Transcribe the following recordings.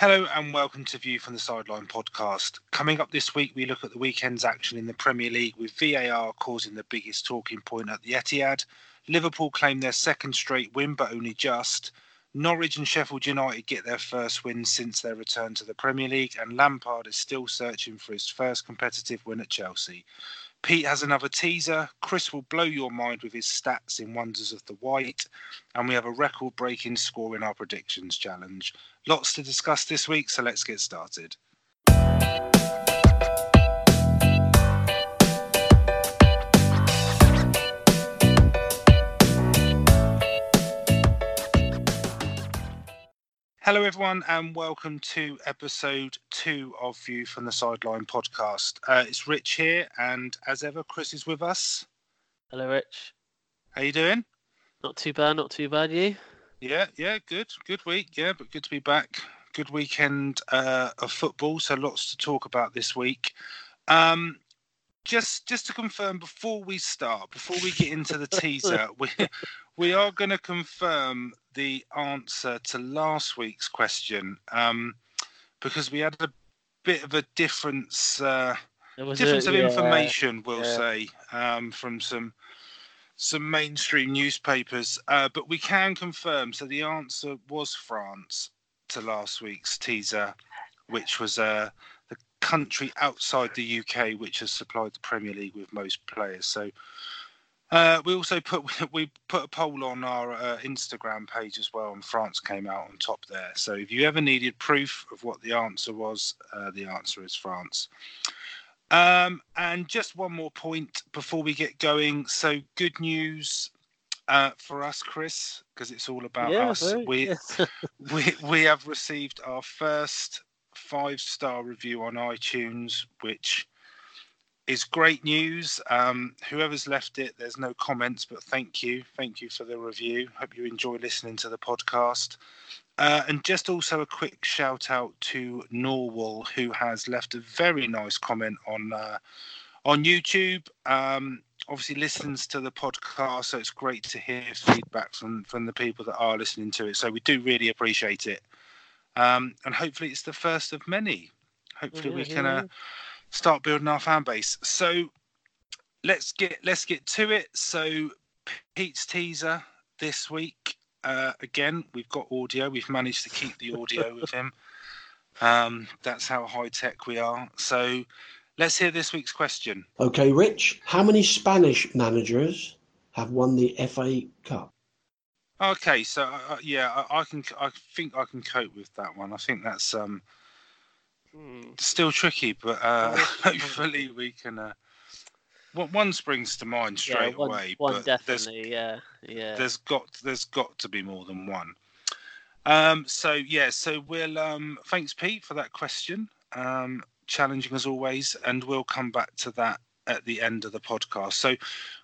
Hello and welcome to View from the Sideline podcast. Coming up this week, we look at the weekend's action in the Premier League with VAR causing the biggest talking point at the Etihad. Liverpool claim their second straight win, but only just. Norwich and Sheffield United get their first win since their return to the Premier League, and Lampard is still searching for his first competitive win at Chelsea. Pete has another teaser. Chris will blow your mind with his stats in Wonders of the White. And we have a record breaking score in our predictions challenge. Lots to discuss this week, so let's get started. Hello, everyone, and welcome to episode two of View from the Sideline podcast. Uh, it's Rich here, and as ever, Chris is with us. Hello, Rich. How you doing? Not too bad, not too bad. You? Yeah, yeah, good, good week. Yeah, but good to be back. Good weekend uh, of football, so lots to talk about this week. Um, just just to confirm before we start, before we get into the teaser, we we are going to confirm the answer to last week's question um, because we had a bit of a difference uh, difference a, of yeah, information, we'll yeah. say, um, from some some mainstream newspapers. Uh, but we can confirm. So the answer was France to last week's teaser, which was uh, the country outside the UK which has supplied the Premier League with most players. So uh, we also put we put a poll on our uh, Instagram page as well, and France came out on top there. So if you ever needed proof of what the answer was, uh, the answer is France. Um, and just one more point before we get going. So good news uh, for us, Chris, because it's all about yeah, us. We we we have received our first five star review on iTunes, which is great news. Um, whoever's left it, there's no comments, but thank you. Thank you for the review. Hope you enjoy listening to the podcast. Uh, and just also a quick shout out to Norwell, who has left a very nice comment on uh, on YouTube. Um, obviously, listens to the podcast, so it's great to hear feedback from from the people that are listening to it. So we do really appreciate it, um, and hopefully, it's the first of many. Hopefully, we can. Uh, start building our fan base. So let's get let's get to it. So Pete's teaser this week. Uh, again, we've got audio. We've managed to keep the audio with him. Um, that's how high tech we are. So let's hear this week's question. Okay, Rich. How many Spanish managers have won the FA Cup? Okay, so uh, uh, yeah, I, I, can. I think I can cope with that one. I think that's um, Hmm. Still tricky, but uh, hopefully we can. Uh, one springs to mind straight yeah, one, away. One but definitely, yeah, yeah. There's got there's got to be more than one. Um, so yeah, so we'll um, thanks Pete for that question. Um, challenging as always, and we'll come back to that at the end of the podcast. So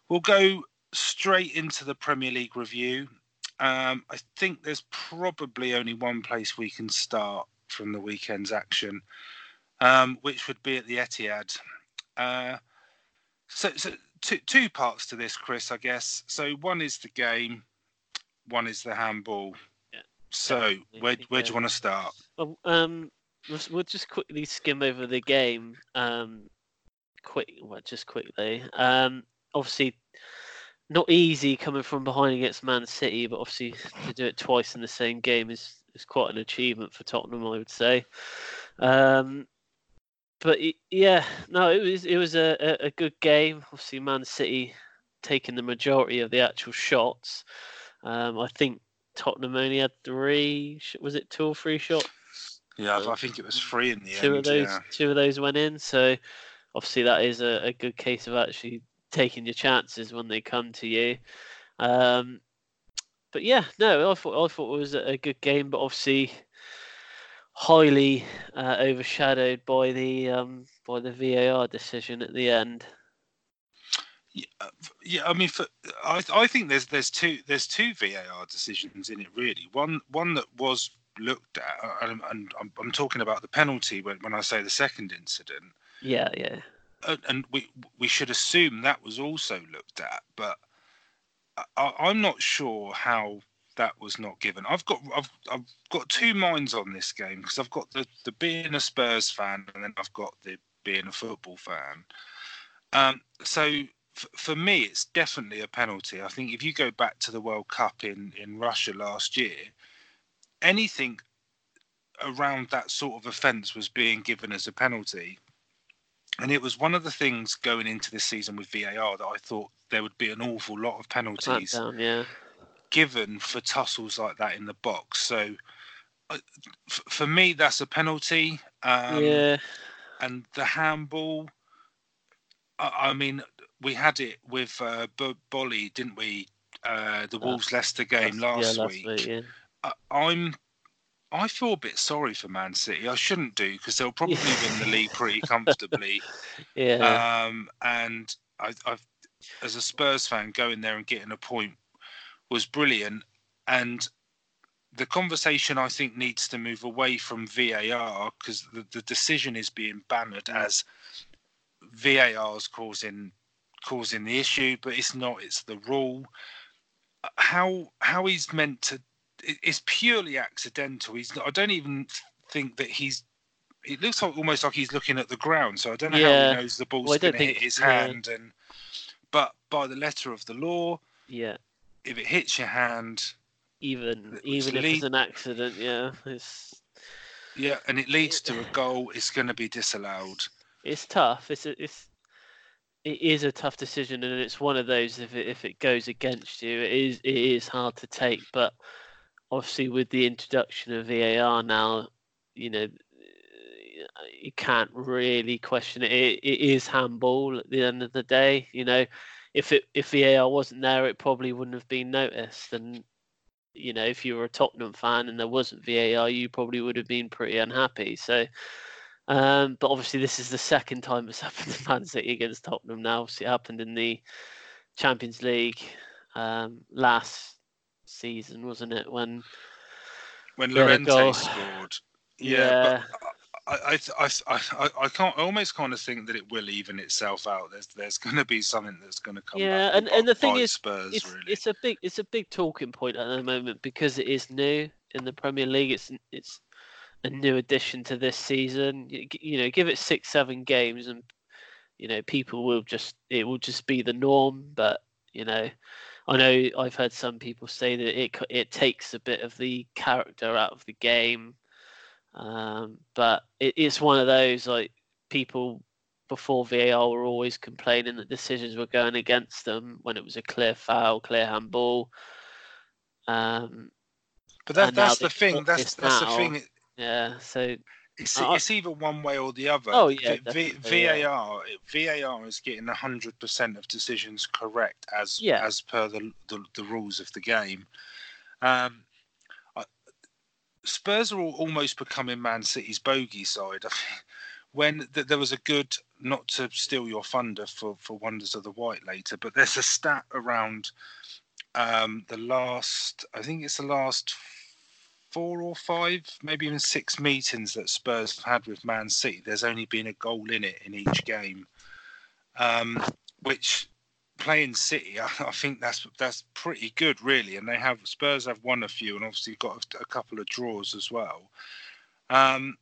we'll go straight into the Premier League review. Um, I think there's probably only one place we can start, from the weekend's action, um, which would be at the Etihad. Uh, so, so two, two parts to this, Chris, I guess. So one is the game, one is the handball. Yeah. So where where do you want to start? Well, um, we'll just quickly skim over the game. Um, quick, well, just quickly. Um, obviously, not easy coming from behind against Man City, but obviously to do it twice in the same game is is quite an achievement for Tottenham, I would say. Um, but yeah, no, it was it was a, a good game. Obviously, Man City taking the majority of the actual shots. Um, I think Tottenham only had three. Was it two or three shots? Yeah, I think it was three in the two end. Two of those, yeah. two of those went in. So obviously, that is a, a good case of actually taking your chances when they come to you. Um, but yeah, no, I thought I thought it was a good game, but obviously highly uh, overshadowed by the um, by the VAR decision at the end. Yeah, uh, yeah I mean, for, I I think there's there's two there's two VAR decisions in it really. One one that was looked at, uh, and, and I'm, I'm talking about the penalty when when I say the second incident. Yeah, yeah. And, and we we should assume that was also looked at, but I, am not sure how that was not given. I've got I've I've got two minds on this game because I've got the the being a Spurs fan and then I've got the being a football fan. Um, so f- for me, it's definitely a penalty. I think if you go back to the World Cup in in Russia last year, anything around that sort of offence was being given as a penalty. And it was one of the things going into this season with VAR that I thought there would be an awful lot of penalties Clampdown, yeah. Given for tussles like that in the box. So uh, f- for me, that's a penalty. Um, yeah. And the handball, I, I mean, we had it with uh, B- Boly, didn't we? Uh, the Wolves Leicester game Last- yeah, last week. week, yeah. I, I'm. I feel a bit sorry for Man City. I shouldn't do because they'll probably win the league pretty comfortably. Yeah. Um, and I, I've, as a Spurs fan, going there and getting a point was brilliant. And the conversation I think needs to move away from VAR because the, the decision is being bannered as VAR's causing causing the issue, but it's not. It's the rule. How how he's meant to? It's purely accidental. He's. Not, I don't even think that he's. It looks like almost like he's looking at the ground. So I don't know how Yeah. he knows the ball's Well, going to hit his yeah. hand. And but by the letter of the law, yeah. If it hits your hand, Even even if it's an accident, yeah. It's yeah, and it leads to a goal, it's going to be disallowed. it's tough. It's a, it's it is a tough decision, and it's one of those if it if it goes against you, it is it is hard to take. But obviously, with the introduction of VAR now, you know, you can't really question it. It, it is handball at the end of the day. You know, if it if VAR wasn't there, it probably wouldn't have been noticed. And you know, if you were a Tottenham fan and there wasn't VAR, you probably would have been pretty unhappy. So. Um, but obviously, this is the second time it's happened to Man City against Tottenham. Now, obviously, it happened in the Champions League um, last season, wasn't it? When When Llorente scored. yeah, Yeah, I, I, I, I, can't. I almost kind of think that it will even itself out. There's, there's going to be something that's going to come. Yeah, and- and the thing is, Spurs it's really. it's a big it's a big talking point at the moment because it is new in the Premier League. It's it's a new addition to this season. You, you know, give it six seven games and you know people will just it will just be the norm. But you know, I know I've heard some people say that it it takes a bit of the character out of the game. Um, but it, it's one of those like people before VAR were always complaining that decisions were going against them when it was a clear foul, clear handball. Um, but that, that's the thing. That's that's the thing. yeah, so It's, I- it's either one way or the other. Oh, yeah, V- definitely, yeah. VAR VAR is getting hundred percent of decisions correct as Yeah. as per the, the the rules of the game. Um, Spurs are almost becoming Man City's bogey side. When th- there was a good, not to steal your thunder for for Wonders of the White later, but there's a stat around um, the last. I think it's the last four or five, maybe even six meetings that Spurs have had with Man City, there's only been a goal in it in each game. Um, which playing City, I, think that's that's pretty good, really. And they have Spurs have won a few, and obviously got a, a couple of draws as well. Um,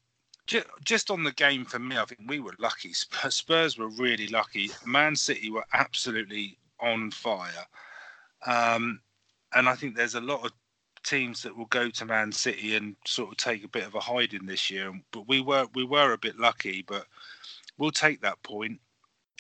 ju- just on the game for me, I think we were lucky. Spurs, Spurs were really lucky. Man City were absolutely on fire. Um, and I think there's a lot of teams that will go to Man City and sort of take a bit of a hiding this year. But we were we were a bit lucky, but we'll take that point.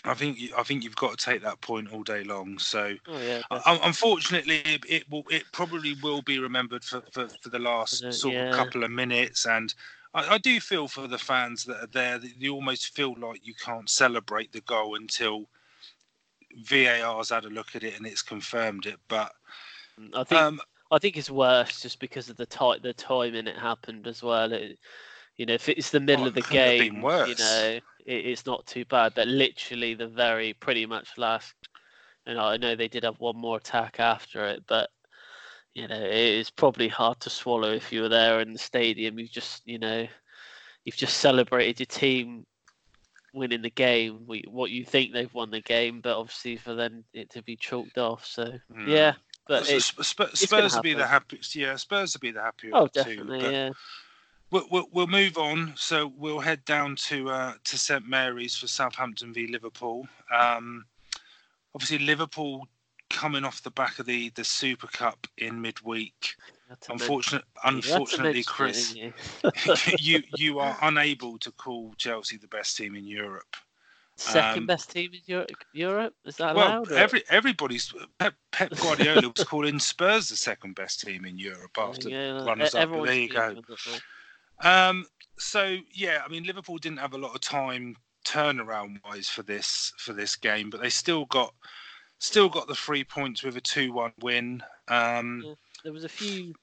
I think you, I think you've got to take that point all day long. So oh yeah, uh, unfortunately, it, it will it probably will be remembered for, for, for the last the- sort yeah. of couple of minutes. And I, I do feel for the fans that are there. That you almost feel like you can't celebrate the goal until VAR's had a look at it and it's confirmed it. But I think um, I think it's worse just because of the ti the timing it happened as well. It, you know, if it's the middle Oh, of the it couldn't have been game, you know, it, it's not too bad. But literally, the very pretty much last, and I know they did have one more attack after it, but you know, it is probably hard to swallow if you were there in the stadium. You've just, you know, you've just celebrated your team winning the game, we- what you think they've won the game, but obviously for them it to be chalked off. So Hmm. yeah, but So it, it's gonna Spurs will be the happy. Yeah, Spurs will be the happier oh, of the two. definitely, yeah. We'll, we'll, we'll move on. So we'll head down to uh, to St Mary's for Southampton v Liverpool. Um, obviously, Liverpool coming off the back of the the Super Cup in midweek. Had to Unfortunate, mention- you had to unfortunately, mention Chris, you? you you are unable to call Chelsea the best team in Europe. Second Um, best team in Europe. Is that Well, allowed? or- every everybody's Pep, Pep Guardiola was calling Spurs the second best team in Europe after Yeah, runners up. There you go. Um, so yeah, I mean Liverpool didn't have a lot of time turnaround wise for this for this game, but they still got still got the three points with a two one win. Um, Yeah. There was a few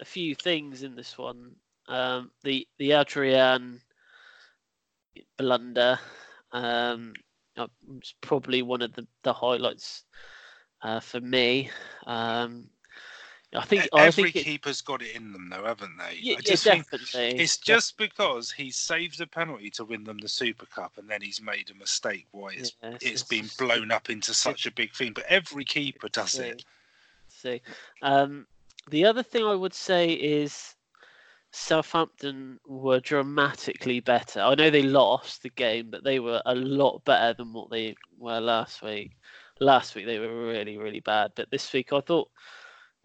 a few things in this one. Um, the the Adrian blunder um, uh, was probably one of the, the highlights uh, for me. Um, I think e- I every think it, keeper's got it in them though, haven't they? yeah, I yeah, just think definitely. it's just because he saved a penalty to win them the Super Cup, and then he's made a mistake. Why it's Yeah, it's it's been blown up into such a big thing. But every keeper does see. it. See, um, the other thing I would say is Southampton were dramatically better. I know they lost the game, but they were a lot better than what they were last week. Last week they were really, really bad, but this week I thought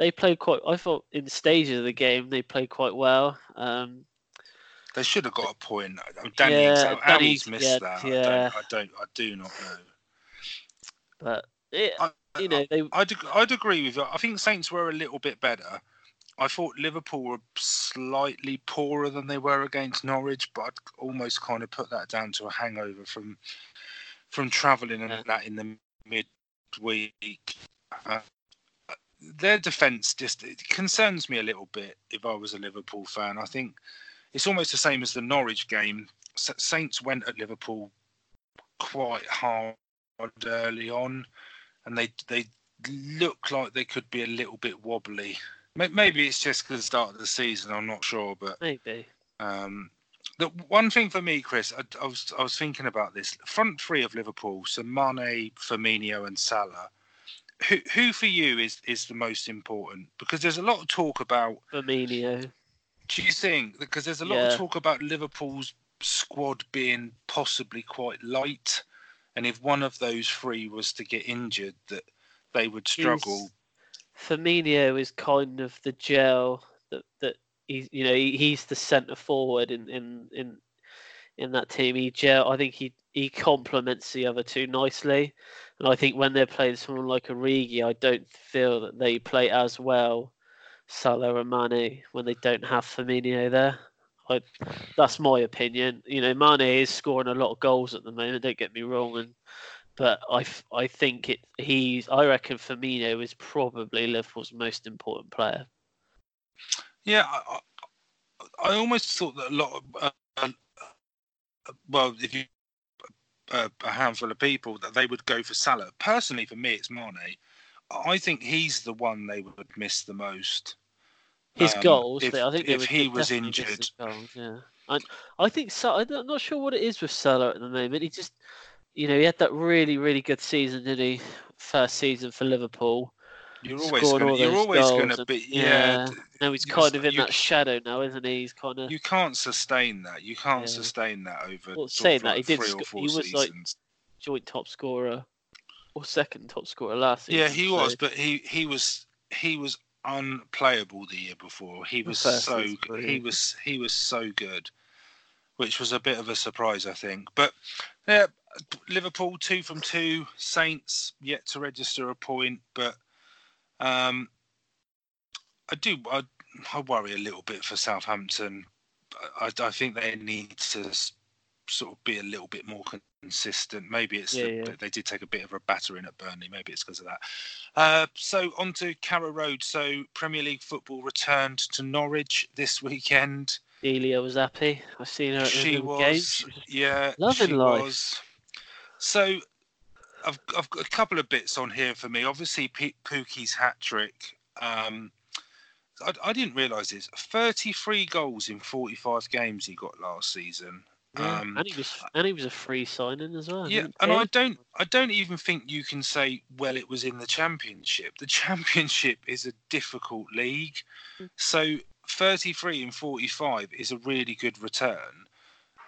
they played quite. I thought in stages of the game they played quite well. Um, They should have got a point. Danny, Yeah, how- how he's Danny's- missed yeah, that. yeah. I don't. I don't. I do not know. but it, I- you know, they I'd, I'd agree with you. I think Saints were a little bit better. I thought Liverpool were slightly poorer than they were against Norwich, but I'd almost kind of put that down to a hangover from from travelling and Yeah. that in the midweek. Uh, their defence just it concerns me a little bit. If I was a Liverpool fan, I think it's almost the same as the Norwich game. Saints went at Liverpool quite hard early on, and they they look like they could be a little bit wobbly. Maybe it's just because the start of the season. I'm not sure, but maybe um, the one thing for me, Chris, I, I was I was thinking about this front three of Liverpool: so Mane, Firmino, and Salah. Who who for you is is the most important? Because there's a lot of talk about. Firmino. Do you think because there's a lot Yeah. of talk about Liverpool's squad being possibly quite light, and if one of those three was to get injured, that they would struggle. He's- Firmino is kind of the gel that that he's you know he, he's the centre forward in in in in that team. He. I think he he complements the other two nicely, and I think when they're playing someone like Origi, I don't feel that they play as well. Salah and Mane when they don't have Firmino there. I, that's my opinion. You know, Mane is scoring a lot of goals at the moment. Don't get me wrong, and but I, I think it he's I reckon Firmino is probably Liverpool's most important player. Yeah, I, I, almost thought that a lot of, uh, well, if you, uh, a handful of people, that they would go for Salah. Personally, for me, it's Mane. I think he's the one they would miss the most. His Um, goals, if- I think if would he was injured. goals, yeah. I I think so. I'm not sure what it is with Salah at the moment. He just, you know, he had that really really good season, didn't he? First season for Liverpool. You're always going. all You're always going to be. yeah. Yeah. Now he's you kind of in that shadow now, isn't he? He's kind of You can't sustain that. You can't Yeah. sustain that over. Well, saying of that, he did sc- he was, like, joint top scorer or second top scorer last season. Yeah, he so- was, but he he was he was unplayable the year before. He was so season, he was he was so good, which was a bit of a surprise, I think. But yeah, Liverpool two from two. Saints yet to register a point, but um, I do I, I worry a little bit for Southampton. I, I think they need to sort of be a little bit more consistent. Maybe it's Yeah, the, yeah. they did take a bit of a battering at Burnley. Maybe it's because of that. Uh, so on to Carrow Road. So Premier League football returned to Norwich this weekend. Delia was happy. I've seen her at She was, games. yeah, Loving she life. was. So I've I've got a couple of bits on here for me. Obviously, P- Pukki's hat trick. Um, I, I didn't realise this. Thirty-three goals in forty-five games he got last season. Yeah, Um, and he was and he was a free signing as well. yeah, and? I don't, I don't even think you can say, well, it was in the championship. The championship is a difficult league, Mm. so 33 and 45 is a really good return.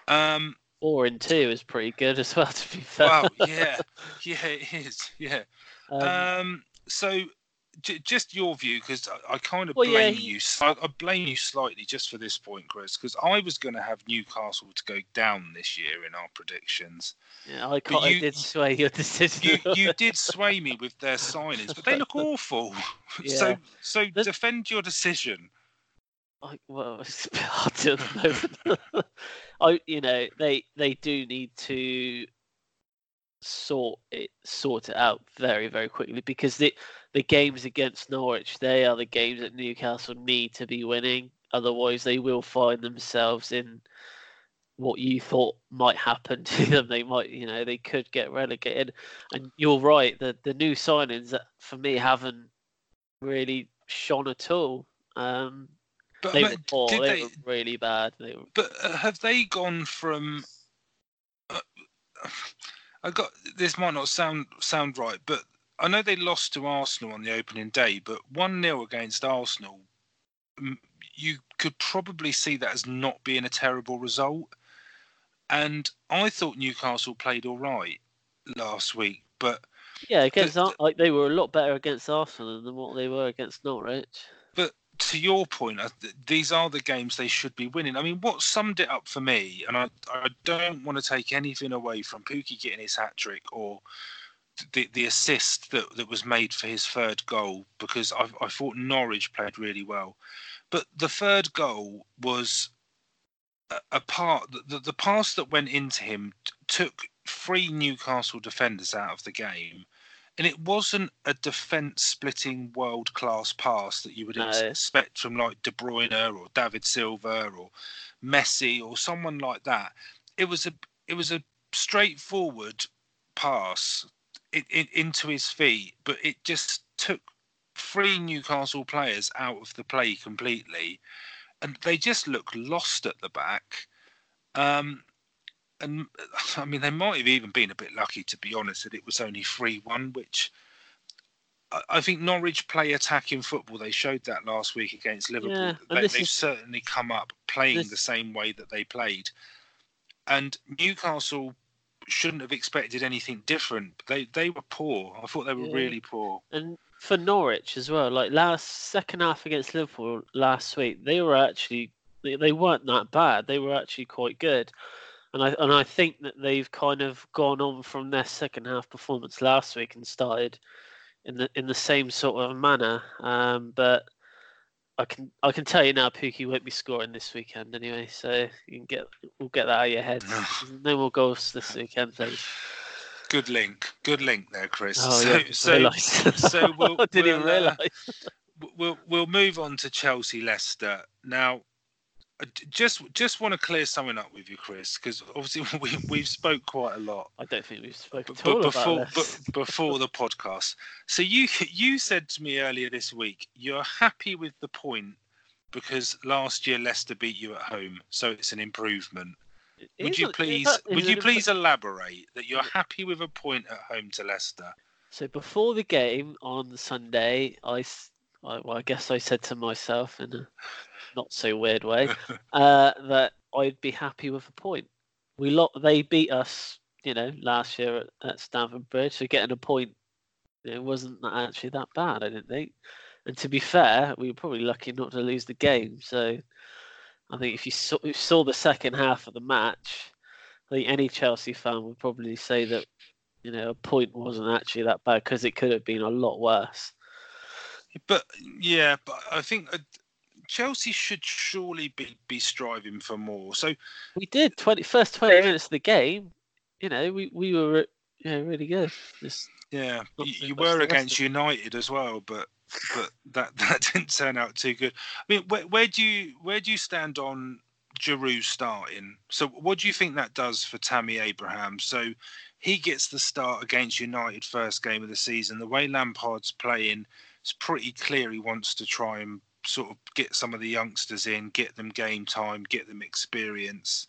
Um, four and two is pretty good as well. To be fair. wow, yeah, yeah, it is, yeah. Um, Um, so, j- just your view, because I, I kind of Well, yeah, blame he- you. I blame you slightly just for this point, Chris, because I was going to have Newcastle to go down this year in our predictions. yeah, I, can't, you- I did sway your decision. You you did sway me with their signings, but they look awful. So Yeah. so The- defend your decision. I, well, it's a bit hard to. I, you know, they they do need to sort it sort it out very very quickly because the the games against Norwich they are the games that Newcastle need to be winning. Otherwise, they will find themselves in what you thought might happen to them. They might, you know, they could get relegated. And you're right. The the new signings that for me haven't really shone at all. Um, But, they but were poor. They, they- were really bad. Were, but uh, have they gone from? Uh, I got this might not sound sound right, but I know they lost to Arsenal on the opening day, but one 0 against Arsenal, you could probably see that as not being a terrible result. And I thought Newcastle played all right last week, but yeah, against the- Ar- like they were a lot better against Arsenal than what they were against Norwich. To your point, uh, these are the games they should be winning. I mean, what summed it up for me, and I, I don't want to take anything away from Pukki getting his hat trick or the the assist that, that was made for his third goal, because I, I thought Norwich played really well. But the third goal was a, a part, the, the pass that went into him t- took three Newcastle defenders out of the game and it wasn't a defence splitting world class pass that you would No. expect from like De Bruyne or David Silva or Messi or someone like that. It was a it was a straightforward pass it, it, into his feet, but it just took three Newcastle players out of the play completely, and they just looked lost at the back. Um, and I mean, they might have even been a bit lucky, to be honest, that it was only 3 1, which I, I think Norwich play attacking football. They showed that last week against Liverpool. Yeah, they, they've is- certainly come up playing this- the same way that they played. And Newcastle shouldn't have expected anything different. They they were poor. I thought they were Yeah. really poor. And for Norwich as well, like last second half against Liverpool last week, they were actually they, they weren't that bad. They were actually quite good. And I and I think that they've kind of gone on from their second half performance last week and started in the in the same sort of manner. Um, but I can I can tell you now, Pukki won't be scoring this weekend anyway. So you can get we'll get that out of your head. no more goals this weekend, please. Good link. Good link there, Chris. Oh so, yeah, so, realised. so we'll- I didn't we'll, uh, realise. we'll we'll move on to Chelsea Leicester now. Uh, I d- Just just want to clear something up with you, Chris, because obviously we we've spoke quite a lot, I don't think we've spoken but, at all but about before but before the podcast. So you you said to me earlier this week you're happy with the point because last year Leicester beat you at home, so it's an improvement. Would you it- is please is would you a- please elaborate that you're happy with a point at home to Leicester? So before the game on Sunday, I, I- well, I guess I said to myself in a not so weird way uh, that I'd be happy with a point. We lot they beat us, you know, last year at, at Stamford Bridge. So getting a point, it wasn't actually that bad. I didn't think. And to be fair, we were probably lucky not to lose the game. So I think if you saw, if you saw the second half of the match, I think any Chelsea fan would probably say that you know, a point wasn't actually that bad because it could have been a lot worse. But yeah, but I think uh, Chelsea should surely be be striving for more. So We did 20, first 20 minutes of the game, you know, we, we were uh, you know, really good. Just, yeah, you, you were against United as well, but but that that didn't turn out too good. I mean, where, where do you where do you stand on Giroud starting? So what do you think that does for Tammy Abraham? So he gets the start against United first game of the season. The way Lampard's playing, it's pretty clear he wants to try and sort of get some of the youngsters in, get them game time, get them experience.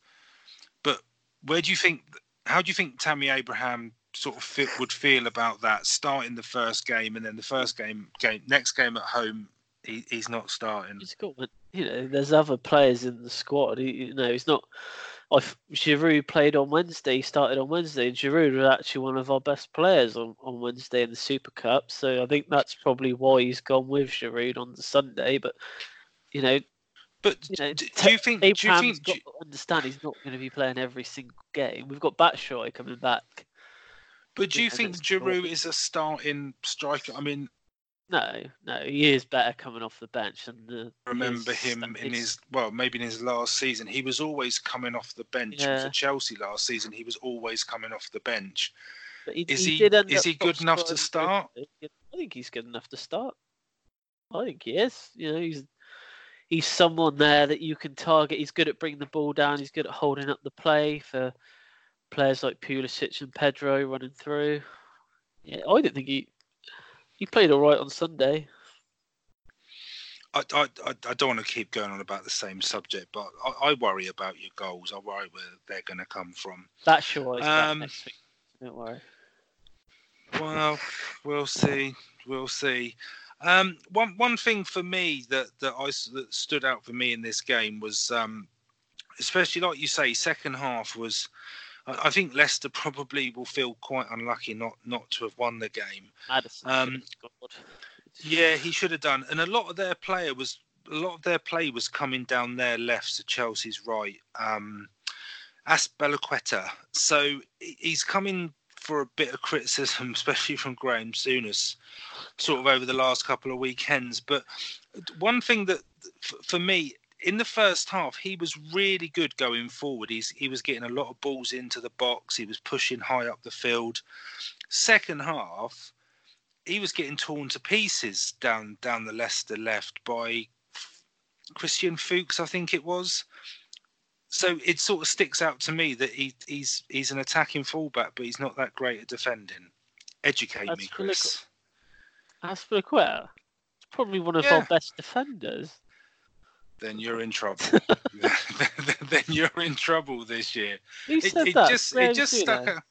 But where do you think? How do you think Tammy Abraham sort of fit, would feel about that starting the first game and then the first game game next game at home he, he's not starting. He's got you know there's other players in the squad. He, you know he's not. I Giroud played on Wednesday. He started on Wednesday, and Giroud was actually one of our best players on, on Wednesday in the Super Cup. So I think that's probably why he's gone with Giroud on the Sunday. But you know, but you know, do, you think? Abraham's do you think? Got to understand he's not going to be playing every single game. We've got Batshuayi coming back. But do you think Giroud is a starting striker? I mean, no, no, he is better coming off the bench. And the, remember him in his well, maybe in his last season, he was always coming off the bench. Yeah. For Chelsea last season, he was always coming off the bench. He, is he, he is he good enough to start? I think he's good enough to start. I think he is. You know, he's he's someone there that you can target. He's good at bringing the ball down. He's good at holding up the play for players like Pulisic and Pedro running through. Yeah, I don't think he he played all right on Sunday. I, I, I don't want to keep going on about the same subject, but I, I worry about your goals. I worry where they're going to come from. That's sure. Um, next week. Don't worry. Well, we'll see. We'll see. Um, one one thing for me that that I that stood out for me in this game was, um, especially like you say, second half was I, think Leicester probably will feel quite unlucky not not to have won the game. Um, yeah, he should have done. And a lot of their player was a lot of their play was coming down their left to Chelsea's right. Um, Azpilicueta. So he's coming for a bit of criticism, especially from Graham Souness, sort of over the last couple of weekends. But one thing that, for me, in the first half, he was really good going forward. He's he was getting a lot of balls into the box. He was pushing high up the field. Second half, he was getting torn to pieces down down the Leicester left by Christian Fuchs, I think it was. So it sort of sticks out to me that he, he's he's an attacking fullback, but he's not that great at defending. Educate That's me, Chris. Azpilicueta, it's probably one of yeah. our best defenders then you're in trouble. then you're in trouble this year. Who said it, that? just it just stuck out.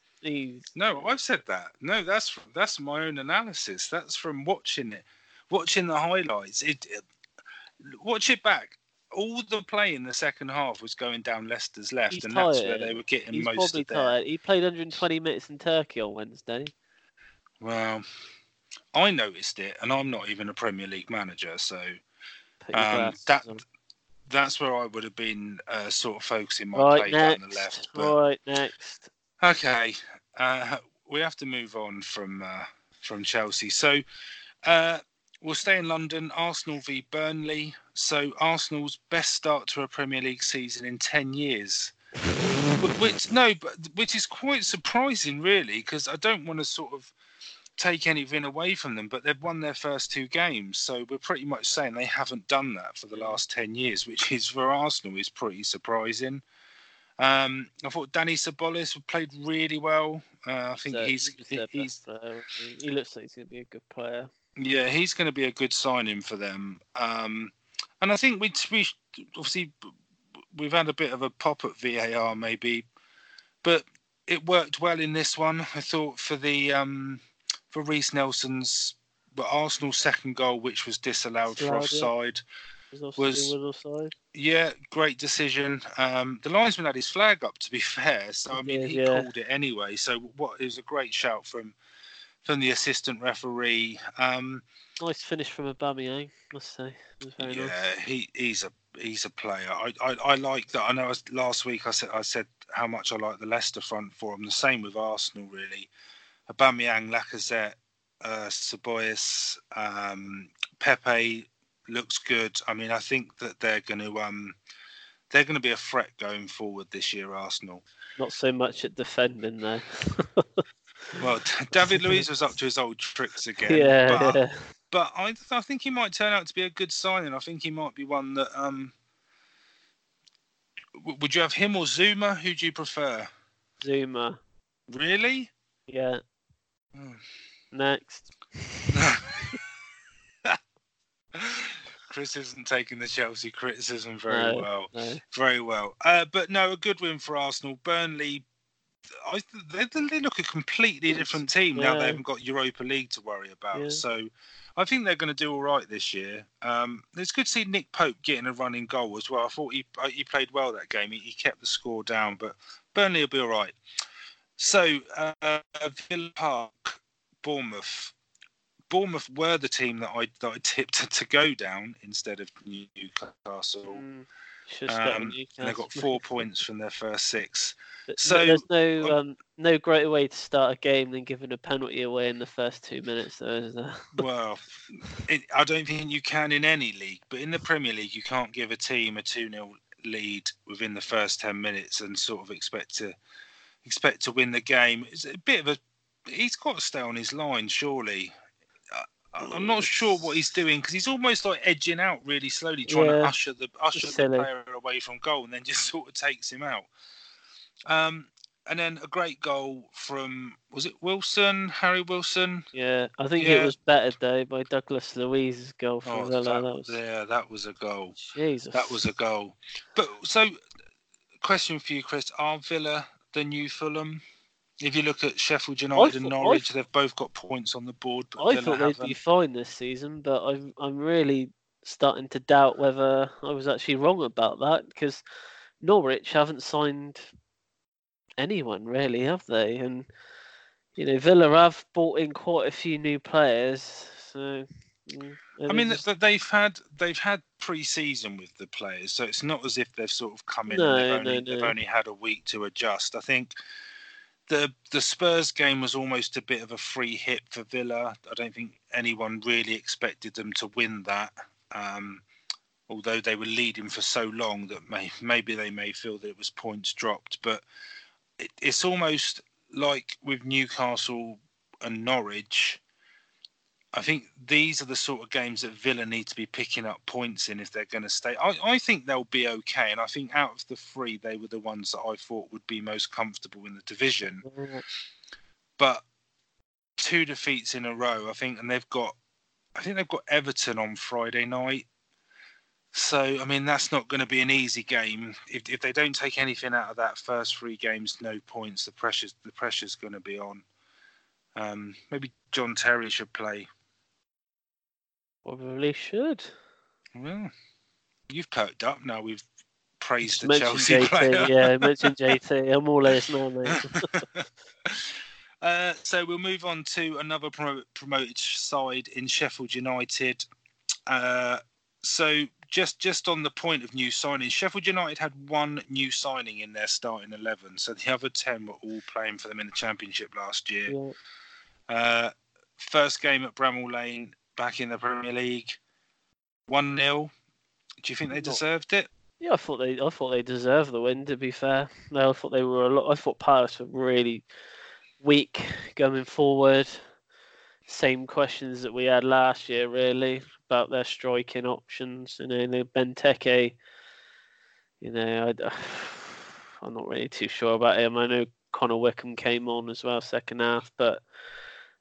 No, I've said that. No, that's that's my own analysis. That's from watching it, watching the highlights. It, it watch it back. All the play in the second half was going down Leicester's left, He's and tired. that's where they were getting He's most of their. Tired. He played 120 minutes in Turkey on Wednesday. Well, I noticed it, and I'm not even a Premier League manager, so um, that on that's where I would have been uh, sort of focusing my right, play next. down the left. But... Right, next. Okay, uh, we have to move on from uh, from Chelsea. So uh, we'll stay in London. Arsenal v Burnley. So Arsenal's best start to a Premier League season in ten years. which no, but which is quite surprising, really, because I don't want to sort of take anything away from them, but they've won their first two games. So we're pretty much saying they haven't done that for the last 10 years, which is for Arsenal is pretty surprising. Um, I thought Dani Ceballos played really well. Uh, I think so he's he, he's he looks like he's going to be a good player. Yeah, he's going to be a good signing for them. Um, and I think we, we obviously we've had a bit of a pop at VAR maybe, but it worked well in this one. I thought for the um, for Reiss Nelson's but Arsenal's second goal, which was disallowed Slide, for offside, yeah. was, was offside. Yeah, great decision. Um, the linesman had his flag up, to be fair, so I mean yeah, he yeah. called it anyway. So what it was a great shout from from the assistant referee. Um, nice finish from Aubameyang, must say. yeah, nice. he he's a he's a player. I, I, I like that. I know last week I said I said how much I like the Leicester front for him. The same with Arsenal, really. Aubameyang, Lacazette, uh, um, Pepe looks good. I mean, I think that they're going to um, they're going to be a threat going forward this year. Arsenal. Not so much at defending though. well, David Luiz was up to his old tricks again. Yeah, but, yeah. but I, I think he might turn out to be a good signing. I think he might be one that. Um, would you have him or Zouma? Who do you prefer? Zouma. Really? Yeah. Next. Chris isn't taking the Chelsea criticism very No, well. No. Very well. Uh, but no, a good win for Arsenal. Burnley, I, they, they look a completely different team now. They haven't got Europa League to worry about. Yeah. So I think they're going to do all right this year. Um, it's good to see Nick Pope getting a running goal as well. I thought he uh, he played well that game. He, he kept the score down, but Burnley will be all right. So uh, Villa Park, Bournemouth. Bournemouth were the team that I that I tipped to, go down instead of Newcastle. Mm, should have stuck Um, and they got four points from their first six. Th- so- there's no um, no greater way to start a game than giving a penalty away in the first two minutes, though, is there? Well, it, I don't think you can in any league, but in the Premier League, you can't give a team a 2 0 lead within the first 10 minutes and sort of expect to expect to win the game. It's a bit of a. He's got to stay on his line, surely. I- I'm not sure what he's doing because he's almost like edging out really slowly, trying to usher the usher the player away from goal, and then just sort of takes him out. Um, and then a great goal from was it Wilson, Harry Wilson? Yeah, I think Yeah. it was better though by Douglas Luiz's goal for Oh, Villa. that, That was yeah, that was a goal. Jesus. That was a goal. But so, question for you, Chris: Are Villa the new Fulham? If you look at Sheffield United and thought- I Norwich, they've both got points on the board, I thought they'd haven't. be fine this season, but I'm I'm really starting to doubt whether I was actually wrong about that because Norwich haven't signed anyone really, have they? And you know, Villa have bought in quite a few new players, so. Mm, I mean, th- they've had they've had pre-season with the players, so it's not as if they've sort of come in No, and they've no, only, they've only had a week to adjust. I think the the Spurs game was almost a bit of a free hit for Villa. I don't think anyone really expected them to win that. Um, although they were leading for so long that may, maybe they may feel that it was points dropped, but it, it's almost like with Newcastle and Norwich. I think these are the sort of games that Villa need to be picking up points in if they're going to stay. I, I think they'll be okay, and I think out of the three, they were the ones that I thought would be most comfortable in the division. But two defeats in a row, I think, and they've got, I think they've got Everton on Friday night. So I mean, that's not going to be an easy game. If if they don't take anything out of that first three games, no points. The pressure's the pressure's going to be on. Um, maybe John Terry should play. Probably should. Well, you've perked up now. We've praised the Mention Chelsea JT, player. yeah, mention JT. I'm all ears now, mate. uh, so we'll move on to another promo- promoted side in Sheffield United. Uh, so just just on the point of new signings, Sheffield United had one new signing in their starting eleven. So the other ten were all playing for them in the Championship last year. Yeah. Uh, first game at Bramall Lane back in the Premier League, one 0 Do you think they deserved it? Yeah, I thought they, I thought they deserved the win. To be fair, no, I thought they were a lot. I thought Palace were really weak going forward. Same questions that we had last year, really, about their striking options. You know, the Benteke. You know, I, I'm not really too sure about him. I know Connor Wickham came on as well second half, but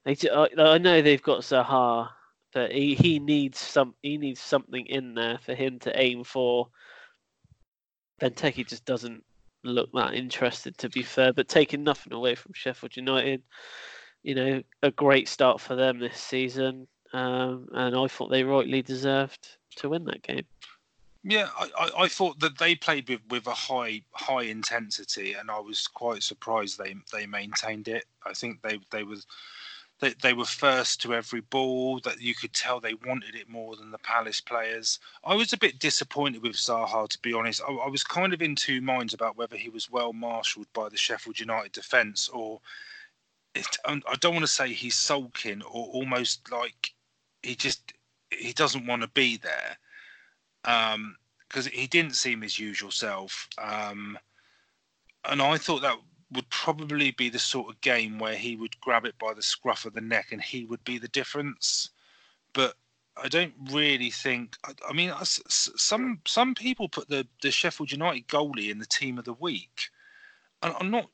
they, I, I know they've got Zaha, but he, he needs some he needs something in there for him to aim for. Benteke just doesn't look that interested, to be fair. But taking nothing away from Sheffield United, you know, a great start for them this season, um, and I thought they rightly deserved to win that game. Yeah, I, I, thought that they played with, with a high high intensity, and I was quite surprised they they maintained it. I think they they was they, they were first to every ball. That you could tell they wanted it more than the Palace players. I was a bit disappointed with Zaha, to be honest. I, I was kind of in two minds about whether he was well marshalled by the Sheffield United defence or it, I don't want to say he's sulking or almost like he just he doesn't want to be there Um, because he didn't seem his usual self. Um, and I thought that would probably be the sort of game where he would grab it by the scruff of the neck and he would be the difference. But I don't really think. I, I mean, some some people put the, the Sheffield United goalie in the team of the week. And I'm not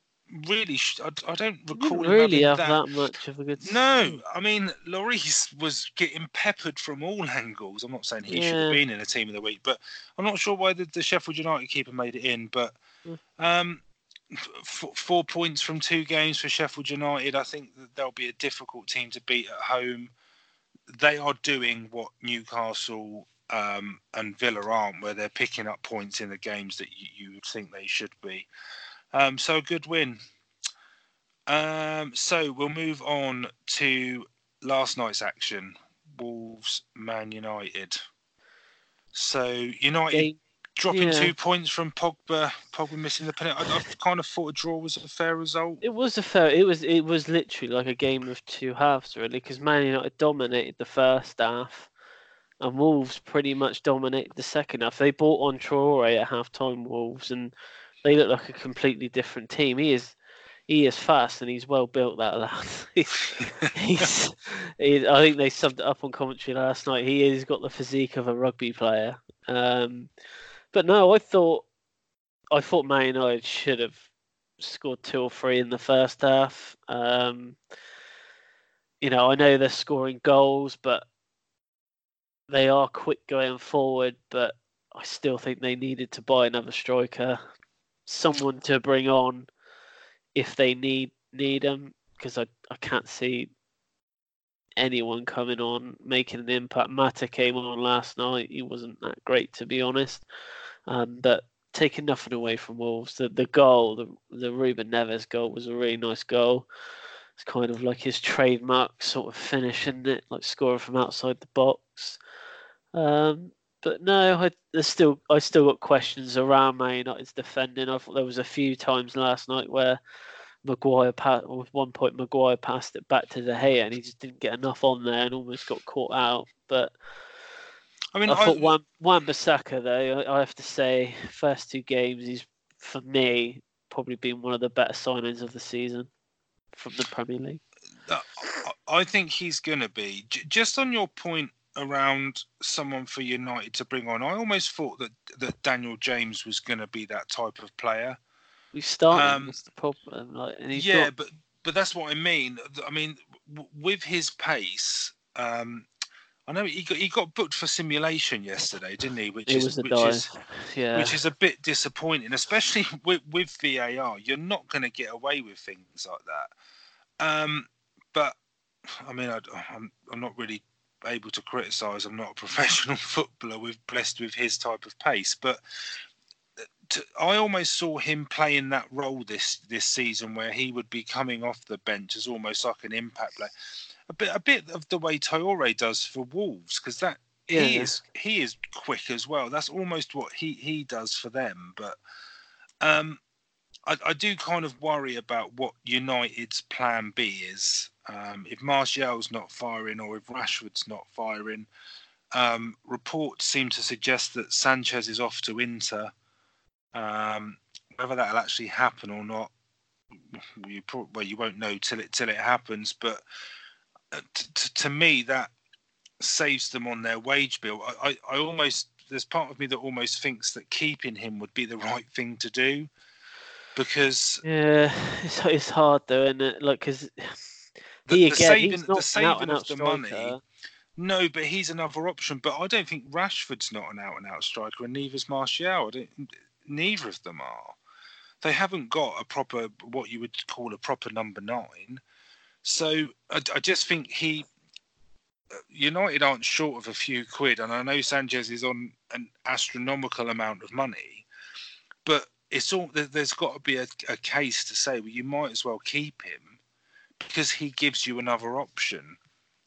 really. Sh- I, I don't recall didn't really have having that much of a good. No. I mean Lloris was getting peppered from all angles. I'm not saying he should have been in a team of the week, but I'm not sure why the, the Sheffield United keeper made it in. But Mm. um, f- four points from two games for Sheffield United. I think that they'll be a difficult team to beat at home. They are doing what Newcastle um, and Villa aren't, where they're picking up points in the games that you, would think they should be. Um, so a good win. Um, so we'll move on to last night's action: Wolves, Man United. So United Game, dropping yeah. two points from Pogba. Pogba missing the penalty. I, I kind of thought a draw was a fair result. it was a fair. It was. It was literally like a game of two halves, really, because Man United dominated the first half, and Wolves pretty much dominated the second half. They brought on Traore at half time, Wolves, and they look like a completely different team. He is. He is fast and he's well built. That lad. he's, he's, he, I think they subbed it up on commentary last night. He has got the physique of a rugby player. Um, but no, I thought, I thought Man United should have scored two or three in the first half. Um, you know, I know they're scoring goals, but they are quick going forward. But I still think they needed to buy another striker, someone to bring on if they need need them, because I, I can't see anyone coming on making an impact. Mata came on last night. He wasn't that great, to be honest. Um, but taking nothing away from Wolves, the the goal, the the Ruben Neves goal was a really nice goal. It's kind of like his trademark sort of finish, isn't it? Like scoring from outside the box. Um, but no, I there's still I still got questions around Man United's defending. I thought there was a few times last night where Maguire passed, with one point Maguire passed it back to De Gea and he just didn't get enough on there and almost got caught out. But I mean, I thought Wan Wan Bissaka though, I, have to say, first two games he's for me probably been one of the better signings of the season from the Premier League. I- I think he's going to be. Just on your point around someone for United to bring on, I almost thought that that Daniel James was going to be that type of player. We started. Um, that's the problem. Like, yeah, not, but but that's what I mean. I mean, w- with his pace, um, I know he got he got booked for simulation yesterday, didn't he? Which it is was which dive. is yeah, which is a bit disappointing, especially with, with VAR. You're not going to get away with things like that. Um, but I mean, I, I'm I'm not really able to criticise. I'm not a professional footballer with blessed with his type of pace, but to, I almost saw him playing that role this this season where he would be coming off the bench as almost like an impact player. A bit a bit of the way Traore does for Wolves because that he Yeah. is he is quick as well. That's almost what he he does for them. But um, I, I do kind of worry about what United's plan B is. Um, if Martial's not firing or if Rashford's not firing, um, reports seem to suggest that Sanchez is off to Inter. Um, whether that'll actually happen or not, you pro- well you won't know till it till it happens. But uh, t- t- to me, that saves them on their wage bill. I, I, I almost there's part of me that almost thinks that keeping him would be the right thing to do because yeah, it's it's hard though, isn't it? Like because the, he the again, saving he's the not an saving of the striker. money. No, but he's another option. But I don't think Rashford's not an out and out striker, and neither's Martial. I don't, neither of them are. They haven't got a proper, what you would call a proper number nine. So I, I just think he, United aren't short of a few quid, and I know Sanchez is on an astronomical amount of money, but it's all there- there's got to be a, a case to say, well, you might as well keep him because he gives you another option,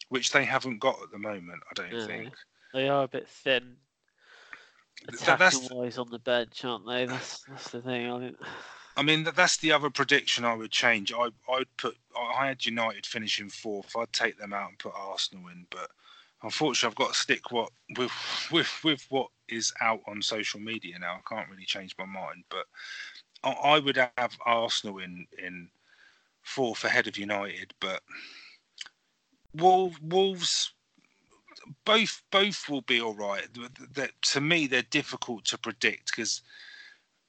which they haven't got at the moment. I don't No. think. They are a bit thin, Th- Attacking wise on the bench, aren't they? That's that's the thing. I think. I mean, that's the other prediction I would change. I I'd put I had United finishing fourth. I'd take them out and put Arsenal in, but unfortunately, I've got to stick what with with with what is out on social media now. I can't really change my mind, but I, I would have Arsenal in in fourth ahead of United, but Wolves, both both will be all right. To me, they're difficult to predict because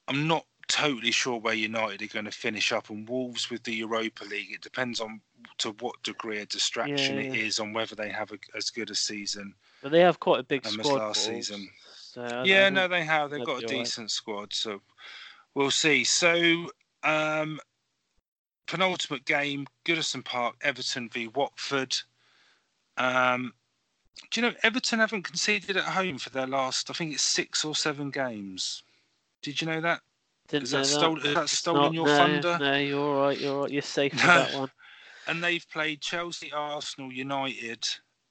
I'm not totally sure where United are going to finish up, and Wolves with the Europa League. It depends on to what degree a distraction Yeah, it yeah. is on whether they have a, as good a season But they have quite a big um, squad. last Wolves, season. So yeah, no, they have. They've got a all right. decent squad, so we'll see. So, um, penultimate game, Goodison Park, Everton v Watford. Um, do you know Everton haven't conceded at home for their last? I think it's six or seven games. Did you know that? Didn't Is that, stole, is that stolen not- your no, thunder? No, you're all right. You're all right. You're safe with that one. And they've played Chelsea, Arsenal, United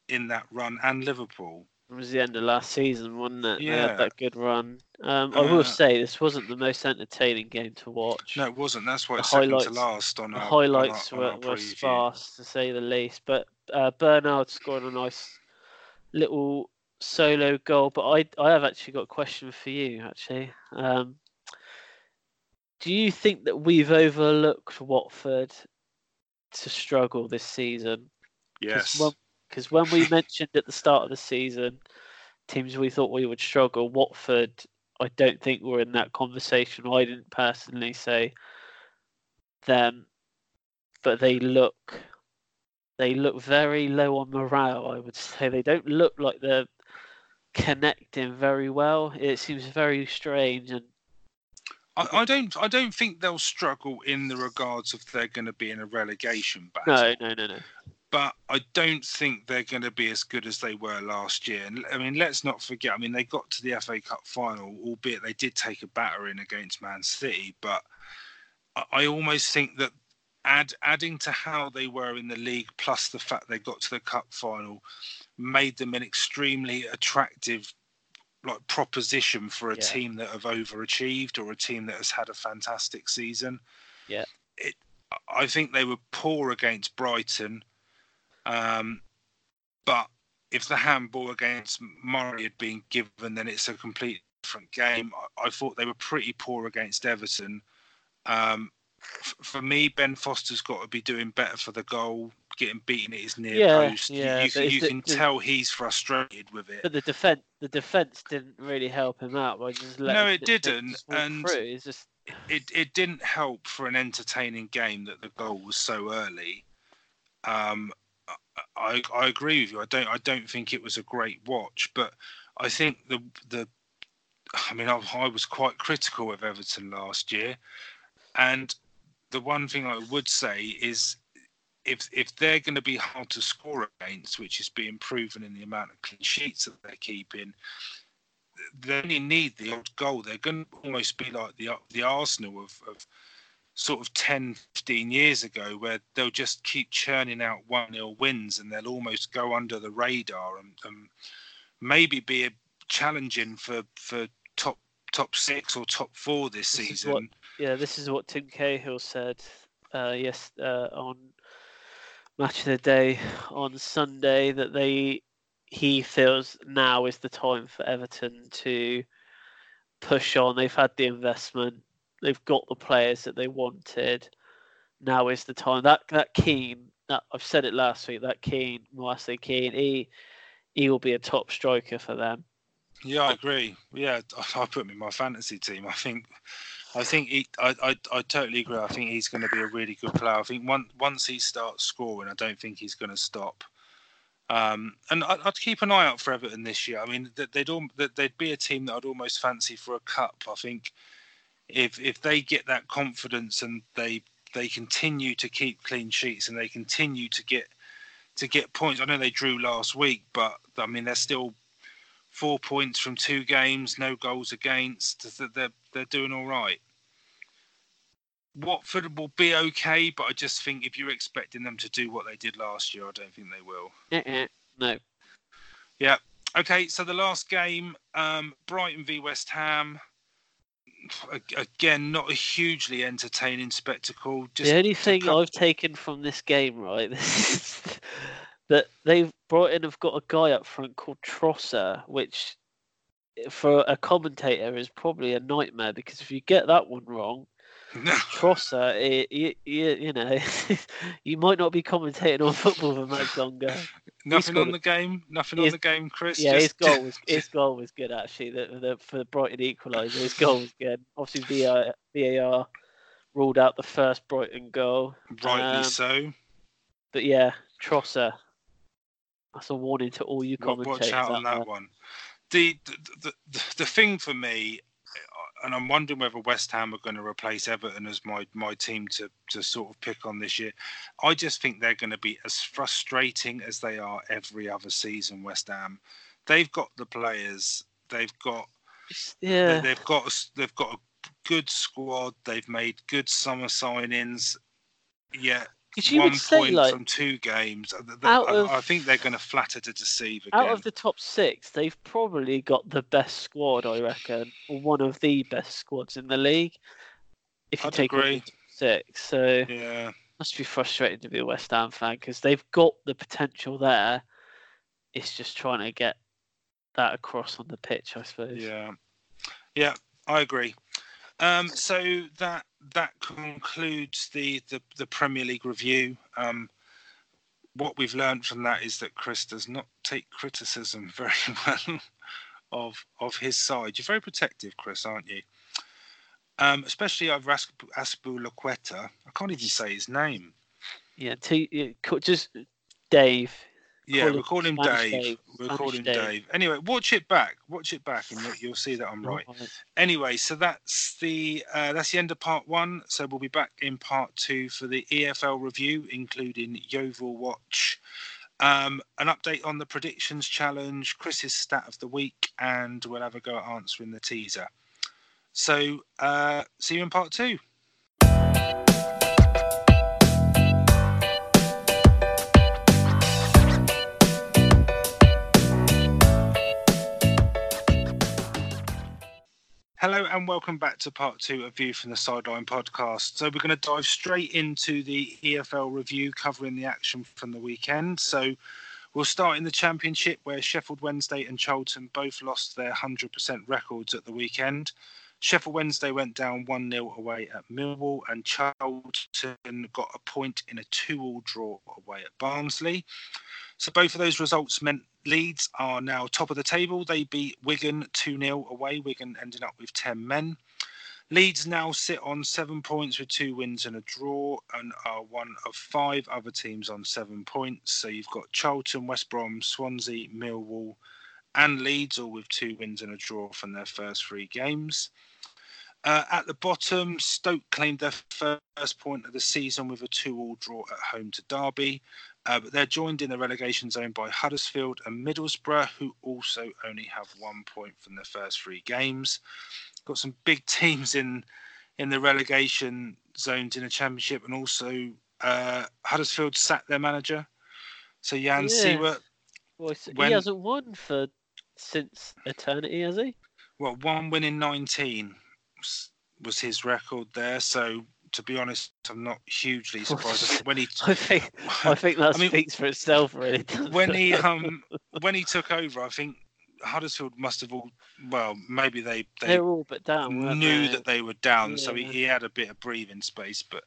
in that run, and Liverpool. It was the end of last season, wasn't it? They Yeah. had that good run. Um, I will Uh, say this wasn't the most entertaining game to watch. No, it wasn't. That's why it's second to highlights- last on our the highlights on our, on were, were sparse to say the least. But uh, Bernard scored a nice little solo goal. But I I have actually got a question for you. Actually, um, do you think that we've overlooked Watford to struggle this season? Yes. Because when we mentioned at the start of the season teams we thought we would struggle, Watford, I don't think were in that conversation. I didn't personally say them, but they look they look very low on morale. I would say they don't look like they're connecting very well. It seems very strange and I, I don't. I don't think they'll struggle in the regards of they're going to be in a relegation battle. no, no, no, no. But I don't think they're going to be as good as they were last year. And I mean, let's not forget. I mean, they got to the FA Cup final, albeit they did take a battering against Man City. But I, I almost think that add adding to how they were in the league, plus the fact they got to the cup final, made them an extremely attractive like proposition for a Yeah. team that have overachieved or a team that has had a fantastic season. Yeah. It I think they were poor against Brighton. Um, but if the handball against Murray had been given, then it's a completely different game. I, I thought they were pretty poor against Everton. Um, f- for me, Ben Foster's got to be doing better for the goal, getting beaten at his near Yeah, post. You- yeah, you, but can, you the- can tell he's frustrated with it. But the defense, the defense didn't really help him out by just No, it didn't, and- It's just it it didn't help for an entertaining game that the goal was so early. Um, I I agree with you. I don't I don't think it was a great watch, but I think the the I mean I, I was quite critical of Everton last year, and the one thing I would say is if if they're going to be hard to score against, which is being proven in the amount of clean sheets that they're keeping, they only need the odd goal. They're going to almost be like the the Arsenal of, of sort of 10, 15 years ago, where they'll just keep churning out 1 0 wins and they'll almost go under the radar and, and maybe be a challenging for, for top top six or top four this, This season. what- yeah. This is what Tim Cahill said. Uh, yes, uh, on match of the day on Sunday that they he feels now is the time for Everton to push on. They've had the investment. They've got the players that they wanted. Now is the time. That that Keane, that I've said it last week. That Keane, Moise Keane, he he will be a top striker for them. Yeah, I agree. Yeah, I, I put him in my fantasy team. I think, I think he, I, I, I totally agree. I think he's going to be a really good player. I think once once he starts scoring, I don't think he's going to stop. Um, and I, I'd keep an eye out for Everton this year. I mean, they'd they'd be a team that I'd almost fancy for a cup. I think if if they get that confidence and they they continue to keep clean sheets and they continue to get to get points. I know they drew last week, but I mean they're still four points from two games, no goals against. th- They're they're doing all right. Watford will be okay, but I just think if you're expecting them to do what they did last year, I don't think they will. Uh-uh, no, Yeah. Okay, so the last game, um, Brighton v West Ham. Again, not a hugely entertaining spectacle. Just the only thing couple- I've taken from this game, right, that they've brought in have got a guy up front called Trosser, which for a commentator is probably a nightmare because if you get that one wrong, Trossard, it, you, you, you know, you might not be commentating on football for much longer. Nothing on the game. Nothing on the game, Chris. Yeah, his goal was his goal was good actually. The, the for the Brighton equaliser, his goal was good. Obviously, VAR, VAR ruled out the first Brighton goal. Rightly um, so. But yeah, Trossard. That's a warning to all you commentators. Watch out on that one. The, the the the thing for me, uh, and I'm wondering whether West Ham are going to replace Everton as my my team to to sort of pick on this year. I just think they're going to be as frustrating as they are every other season. West Ham, they've got the players, they've got yeah, they've got they've got a good squad. They've made good summer signings. Yeah, one point say, like, from two games. I, of, I, think they're going to flatter to deceive again. Out of the top six, they've probably got the best squad, I reckon, or one of the best squads in the league. If you I'd take agree. six, so yeah, must be frustrating to be a West Ham fan because they've got the potential there. It's just trying to get that across on the pitch, I suppose. Yeah, yeah, I agree. Um, so that that concludes the, the, the Premier League review. Um, what we've learned from that is that Chris does not take criticism very well of of his side. You're very protective, Chris, aren't you? Um, especially over Azpilicueta. I can't even say his name. Yeah, t- just Dave. Yeah, we call him Dave. Dave. we call him Dave. Dave. Anyway, watch it back. Watch it back, and you'll, you'll see that I'm right. Anyway, so that's the uh, that's the end of part one. So we'll be back in part two for the EFL review, including Yeovil Watch, um, an update on the predictions challenge, Chris's stat of the week, and we'll have a go at answering the teaser. So uh, see you in part two. Hello and welcome back to part two of View from the Sideline podcast. So, we're going to dive straight into the EFL review covering the action from the weekend. So, we'll start in the Championship where Sheffield Wednesday and Charlton both lost their 100% records at the weekend. Sheffield Wednesday went down 1 0 away at Millwall, and Charlton got a point in a 2 all draw away at Barnsley. So, both of those results meant Leeds are now top of the table. They beat Wigan 2 0 away, Wigan ending up with 10 men. Leeds now sit on seven points with two wins and a draw, and are one of five other teams on seven points. So you've got Charlton, West Brom, Swansea, Millwall, and Leeds, all with two wins and a draw from their first three games. Uh, at the bottom, Stoke claimed their first point of the season with a two-all draw at home to Derby, uh, but they're joined in the relegation zone by Huddersfield and Middlesbrough, who also only have one point from their first three games. Got some big teams in in the relegation zones in the Championship, and also uh, Huddersfield sat their manager. So Jan yeah. Siewert, well, when, he hasn't won for since eternity, has he? Well, one win in nineteen was his record there. So to be honest, I'm not hugely surprised when he. I think I think that I mean, speaks for itself, really. When he um when he took over, I think Huddersfield must have all well maybe they they They're all but down. Knew that they were down, yeah. so he, he had a bit of breathing space, but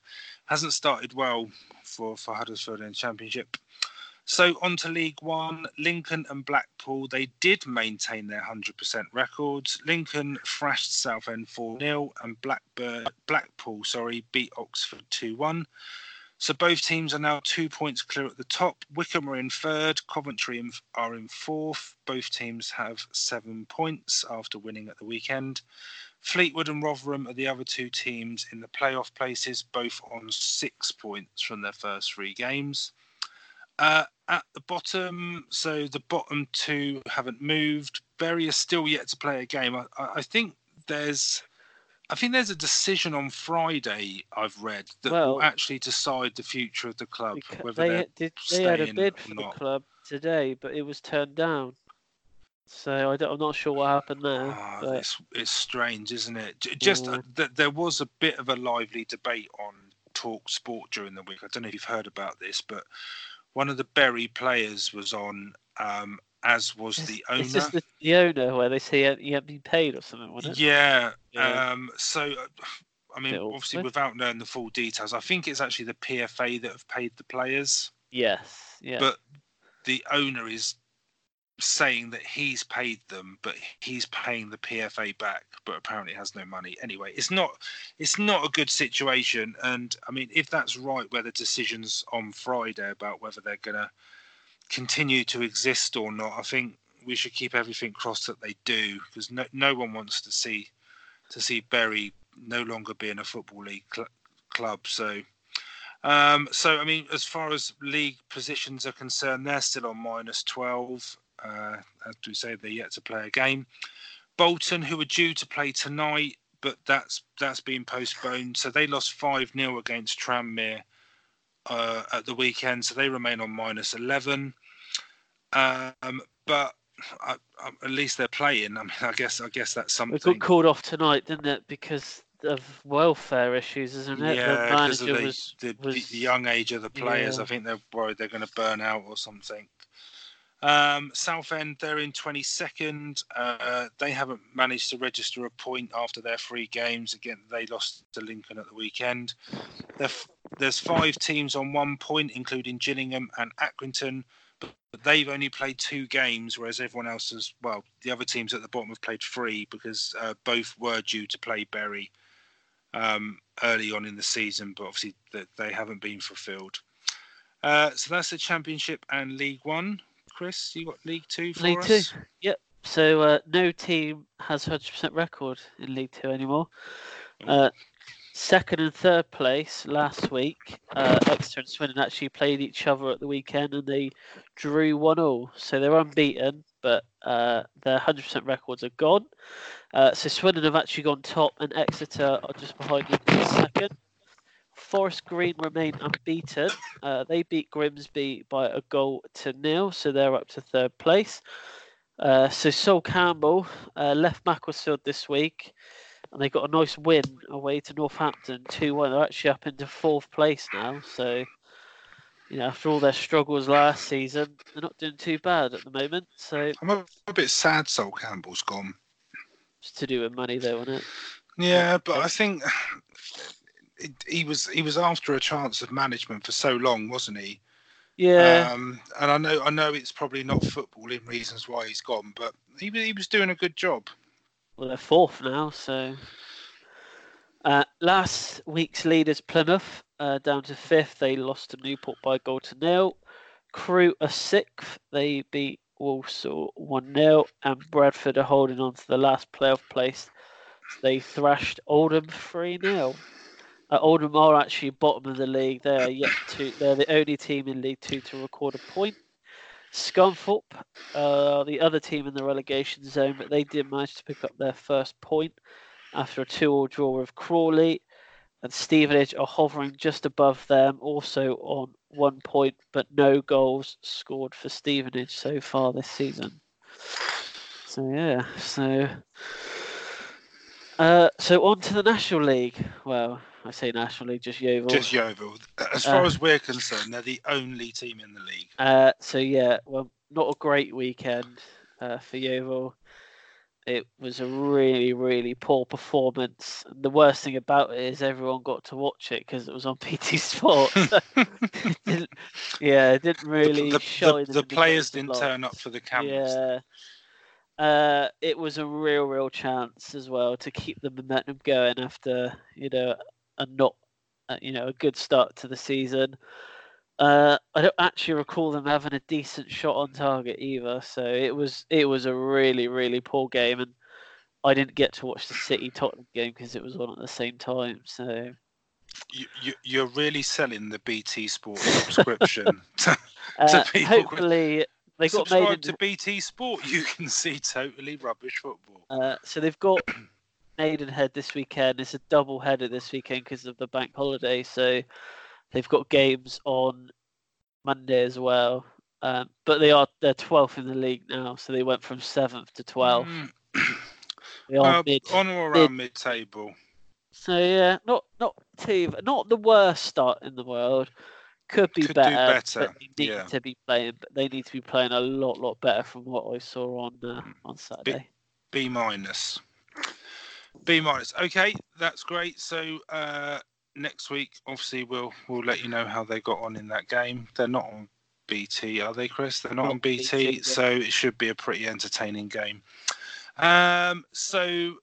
hasn't started well for for Huddersfield in Championship. So on to League One, Lincoln and Blackpool, they did maintain their 100% records. Lincoln thrashed Southend 4-0 and Blackburn, Blackpool sorry, beat Oxford 2-1. So both teams are now two points clear at the top. Wycombe are in third, Coventry are in fourth. Both teams have seven points after winning at the weekend. Fleetwood and Rotherham are the other two teams in the playoff places, both on six points from their first three games. Uh, at the bottom, so the bottom two haven't moved. Bury is still yet to play a game. I, I think there's, I think there's a decision on Friday. I've read that well, will actually decide the future of the club. Whether they did, they had a bid for the club today, but it was turned down. So I am not sure what happened there. Oh, but... it's, it's strange, isn't it? Just yeah. uh, th- there was a bit of a lively debate on Talk Sport during the week. I don't know if you've heard about this, but one of the Bury players was on, um, as was the owner. Is this the, the owner where they say you haven't been paid or something, wasn't it? Yeah. yeah. Um, so uh, I mean, obviously, without knowing the full details, I think it's actually the PFA that have paid the players, Yes. Yeah. but the owner is saying that he's paid them, but he's paying the PFA back, but apparently has no money. Anyway, it's not it's not a good situation. And I mean, if that's right, where the decisions on Friday about whether they're gonna continue to exist or not, I think we should keep everything crossed that they do, because no no one wants to see to see Bury no longer being a football league cl- club. So. Um, so, I mean, as far as league positions are concerned, they're still on minus 12. Uh, as we say, they're yet to play a game. Bolton, who are due to play tonight, but that's that's been postponed. So they lost 5 0 against Tranmere uh, at the weekend. So they remain on minus 11. Um, but I, I, at least they're playing. I mean, I guess I guess that's something. it got called off tonight, didn't it? Because of welfare issues, isn't it? Yeah, the because of the, was, the- was the young age of the players. yeah. I think they're worried they're going to burn out or something. Um, Southend, they're in 22nd. Uh, they haven't managed to register a point after their three games. Again, they lost to Lincoln at the weekend. F- There's five teams on one point, including Gillingham and Accrington, but they've only played two games, whereas everyone else has, well, the other teams at the bottom have played three because uh, both were due to play Bury um, early on in the season, but obviously th- they haven't been fulfilled. Uh, so that's the Championship and League One. Chris, you got League Two for League us? Two. Yep. So uh, no team has 100% record in League Two anymore. Uh, second and third place last week, uh, Exeter and Swindon actually played each other at the weekend and they drew one all. So they're unbeaten, but uh, their 100% records are gone. Uh, so Swindon have actually gone top and Exeter are just behind them in second. Forest Green remain unbeaten. Uh, they beat Grimsby by a goal to nil, so they're up to third place. Uh, so Sol Campbell uh, left Macclesfield this week, and they got a nice win away to Northampton, two one. They're actually up into fourth place now. So, you know, after all their struggles last season, they're not doing too bad at the moment. So I'm a, a bit sad Sol Campbell's gone. it's to do with money, though, isn't it? Yeah, but I think it, he was he was after a chance of management for so long, wasn't he? Yeah. Um, and I know I know it's probably not footballing reasons why he's gone, but he was- he was doing a good job. Well, they're fourth now, so. Uh, last week's leaders, Plymouth, uh, down to fifth. They lost to Newport by a goal to nil. Crewe are sixth. They beat Walsall 1 0. And Bradford are holding on to the last playoff place. They thrashed Oldham 3 0. Uh, Oldham are actually bottom of the league. They are yet to. They're the only team in League Two to record a point. Scunthorpe, uh, the other team in the relegation zone, but they did manage to pick up their first point after a two-all draw with Crawley. And Stevenage are hovering just above them, also on one point, but no goals scored for Stevenage so far this season. So yeah, so uh, so on to the National League. Well, I say National League, just Yeovil. Just Yeovil. As far Uh, as we're concerned, they're the only team in the league. Uh, so yeah, well, not a great weekend uh, for Yeovil. It was a really, really poor performance. And the worst thing about it is everyone got to watch it because it was on BT. It didn't- yeah, it didn't really the, show. the, the the players didn't turn up for the cameras. Yeah. Uh, it was a real, real chance as well to keep the momentum going after you know a not, uh, you know, a good start to the season. Uh, I don't actually recall them having a decent shot on target either, so it was it was a really, really poor game, and I didn't get to watch the City Tottenham game because it was on at the same time. So You, you, you're really selling the BT Sport subscription. uh, people hopefully they got made. Subscribe in- to BT Sport. You can see totally rubbish football. Uh, so they've got Maidenhead this weekend. It's a double header this weekend because of the bank holiday. So they've got games on Monday as well. Um, but they are they're twelfth in the league now, so they went from seventh to twelfth. Mm, They are mid. on or around mid-table. So yeah, not not too not the worst start in the world. Could be Could better. better, But they need yeah. to be playing. But they need to be playing a lot lot better from what I saw on uh, Mm. on Saturday. B minus. B minus. Okay, that's great. So uh, next week, obviously, we'll we'll let you know how they got on in that game. They're not on BT, are they, Chris? They're not, Not on BT, BT, yeah. so it should be a pretty entertaining game. Um, so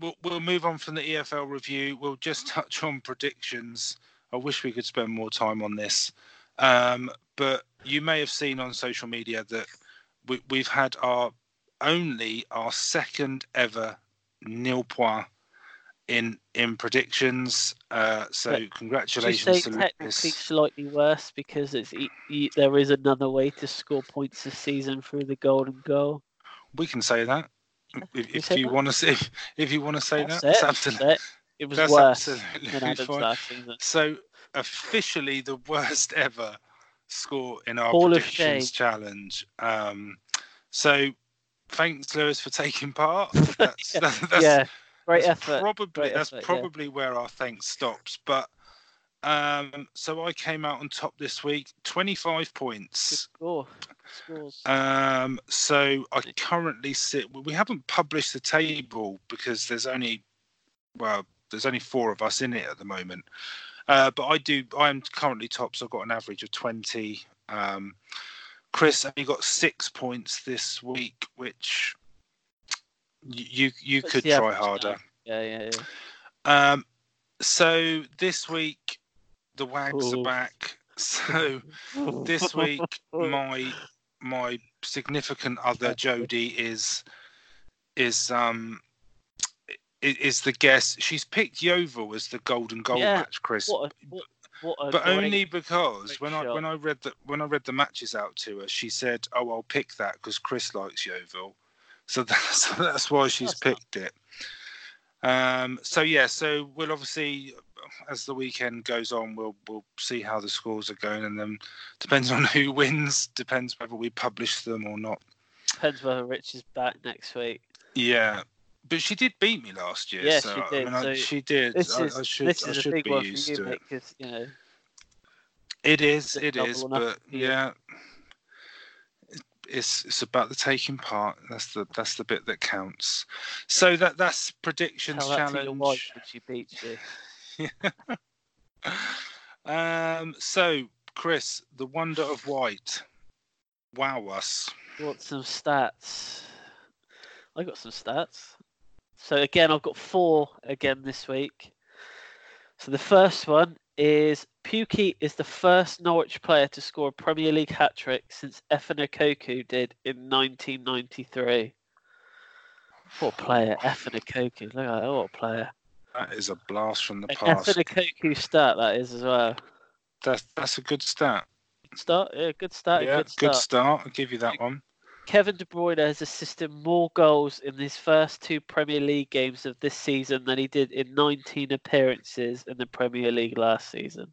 we'll we'll move on from the EFL review. We'll just touch on predictions. I wish we could spend more time on this, um, but you may have seen on social media that we, we've had our only our second ever nil point in in predictions. Uh, so But congratulations to technically Lucas. slightly worse because it's e- e- there is another way to score points this season through the golden goal? We can say that if, if you want to say if you want to say That's that. it, that's it. It was that's worse absolutely than Adam's fine. So officially the worst ever score in our Hall predictions challenge. Um, so thanks Lewis for taking part. That's, Yeah, that- that's, yeah, great that's effort. Probably great that's effort, yeah. probably where our thanks stops. But um, so I came out on top this week, twenty five Good points. score. Scores. Um, so I currently sit. We haven't published the table because there's only, well, there's only four of us in it at the moment. Uh, but I do. I'm currently top, so I've got an average of twenty. Um, Chris only got six points this week, which you you What's could try now? harder. yeah, yeah, yeah. Um, so this week the Wags Ooh. are back. So this week my my significant other Jody is is um is the guest. She's picked Yeovil as the golden goal Yeah, match, Chris. what a, what, but only because when I when I read the when I read the matches out to her, she said, "Oh, I'll pick that because Chris likes Yeovil." So that's that's why she's That's not- picked it. Um, so yeah, so we'll obviously, as the weekend goes on, we'll we'll see how the scores are going, and then depends on who wins, depends whether we publish them or not. depends whether Rich is back next week. Yeah, but she did beat me last year. Yeah, so, she I did, mean, I- so she did. This I, is I should, this I is a big be one for used you, to mate, it. because you know It is, it is, but yeah, it's it's about the taking part. That's the that's the bit that counts. So that that's predictions tell that to your wife challenge. when she beats you. um. So Chris, the wonder of white. Wow us. Want some stats? I got some stats. So again, I've got four again this week. So the first one is Pukki is the first Norwich player to score a Premier League hat trick since Efan Ekoku did in 1993. What a player, Efan Ekoku. Look at that, what a player. That is a blast from the An past. Efan Ekoku stat that is as well. That's that's a good start. Start, yeah, good start. yeah, good start. start. I'll give you that one. Kevin De Bruyne has assisted more goals in his first two Premier League games of this season than he did in 19 appearances in the Premier League last season.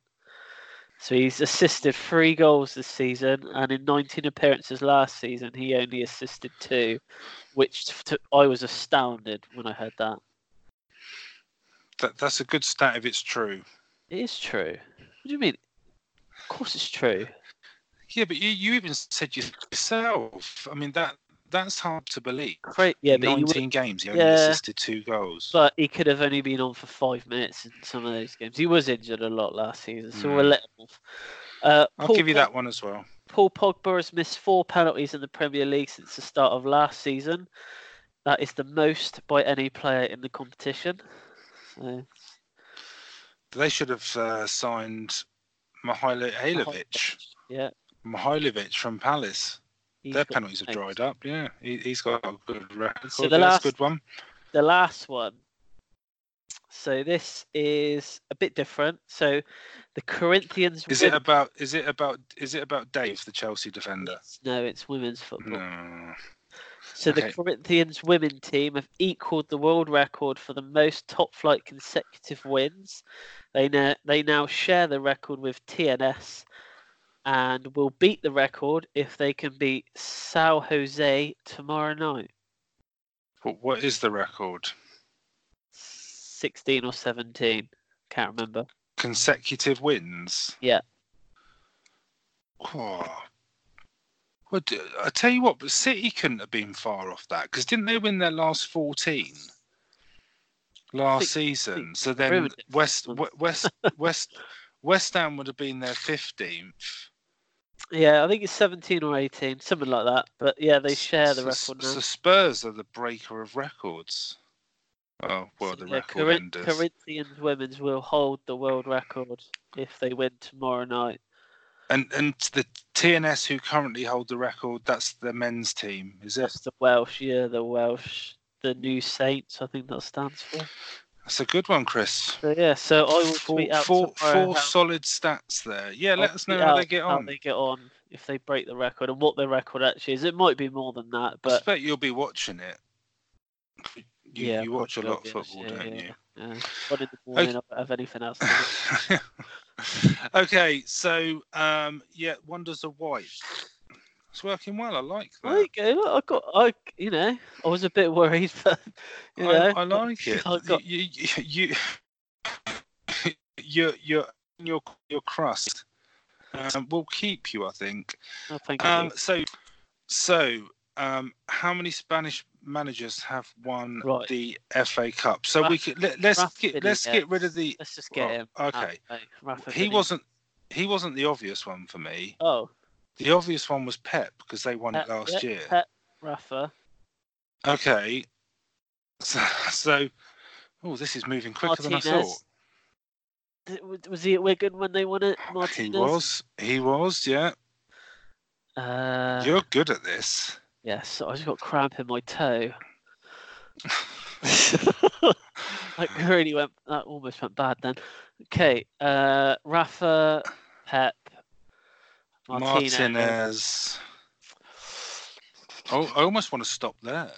So he's assisted three goals this season, and in 19 appearances last season, he only assisted two, which t- I was astounded when I heard that. That that's a good stat if it's true. It is true. What do you mean? Of course, it's true. Yeah, but you, you even said yourself. I mean that that's hard to believe. Great, yeah, but he, would- 19 games, he only yeah. assisted two goals. but he could have only been on for five minutes in some of those games. He was injured a lot last season, so we'll Mm. let him off. Uh, I'll give you Pog- that one as well. Paul Pogba has missed four penalties in the Premier League since the start of last season. That is the most by any player in the competition. So, They should have uh, signed Mihailovic. yeah, Mihailovic from Palace. he's Their penalties have dried up. Yeah, he, he's got a good record. So the last- good one. the last one. So this is a bit different. So the Corinthians. Is it about? Is it about? Is it about Dave, the Chelsea defender? No, it's women's football. No. So the Corinthians women team have equalled the world record for the most top flight consecutive wins. They now they now share the record with TNS and will beat the record if they can beat Sao Jose tomorrow night. What, what is the record? 16 or 17. Can't remember. Consecutive wins. Yeah. Oh. Well, I tell you what, but City couldn't have been far off that because didn't they win their last fourteen? last think- season. So then ruined West West West West Ham would have been their fifteenth. Yeah, I think it's 17 or 18, something like that. But yeah, they share the record now. So Spurs are the breaker of records. Oh well, So, the yeah, record enders. Corinthians women's will hold the world record if they win tomorrow night. And and the TNS who currently hold the record, that's the men's team, is it? That's the Welsh, yeah, the Welsh, the New Saints, I think that stands for. That's a good one, Chris. So yeah, so I will Four, tweet out four, four how- solid stats there. Yeah, I'll let us know how they get on. How they get on if they break the record and what their record actually is. It might be more than that, but I expect you'll be watching it. You, yeah, you watch a lot of football, yeah, don't yeah, you? Yeah. One in the morning, I don't have anything else. To okay, so um, yeah, Wonders of White. It's working well. I like that. You go. I got, I, you know, I was a bit worried, but you I, know, I like it. I got, You, you, you, your your your your crust um, will keep you, I think. oh, thank you. Um, so so um, how many Spanish managers have won Right. the FA Cup? So we could let, let's Raf get let's get rid of the. Let's just get well, him. okay. He wasn't he wasn't the obvious one for me. Oh, The obvious one was Pep because they won Pep, it last yep, year. Pep, Rafa, Okay. So, so oh, this is moving quicker than I thought. Martinez. Was he at Wigan when they won it? Martinez? He was. He was. Yeah. Uh, You're good at this. yes, I just got cramp in my toe. like really went. That almost went bad then. Okay, uh, Rafa, Pep, Martinez. Martinez. Oh, I almost want to stop there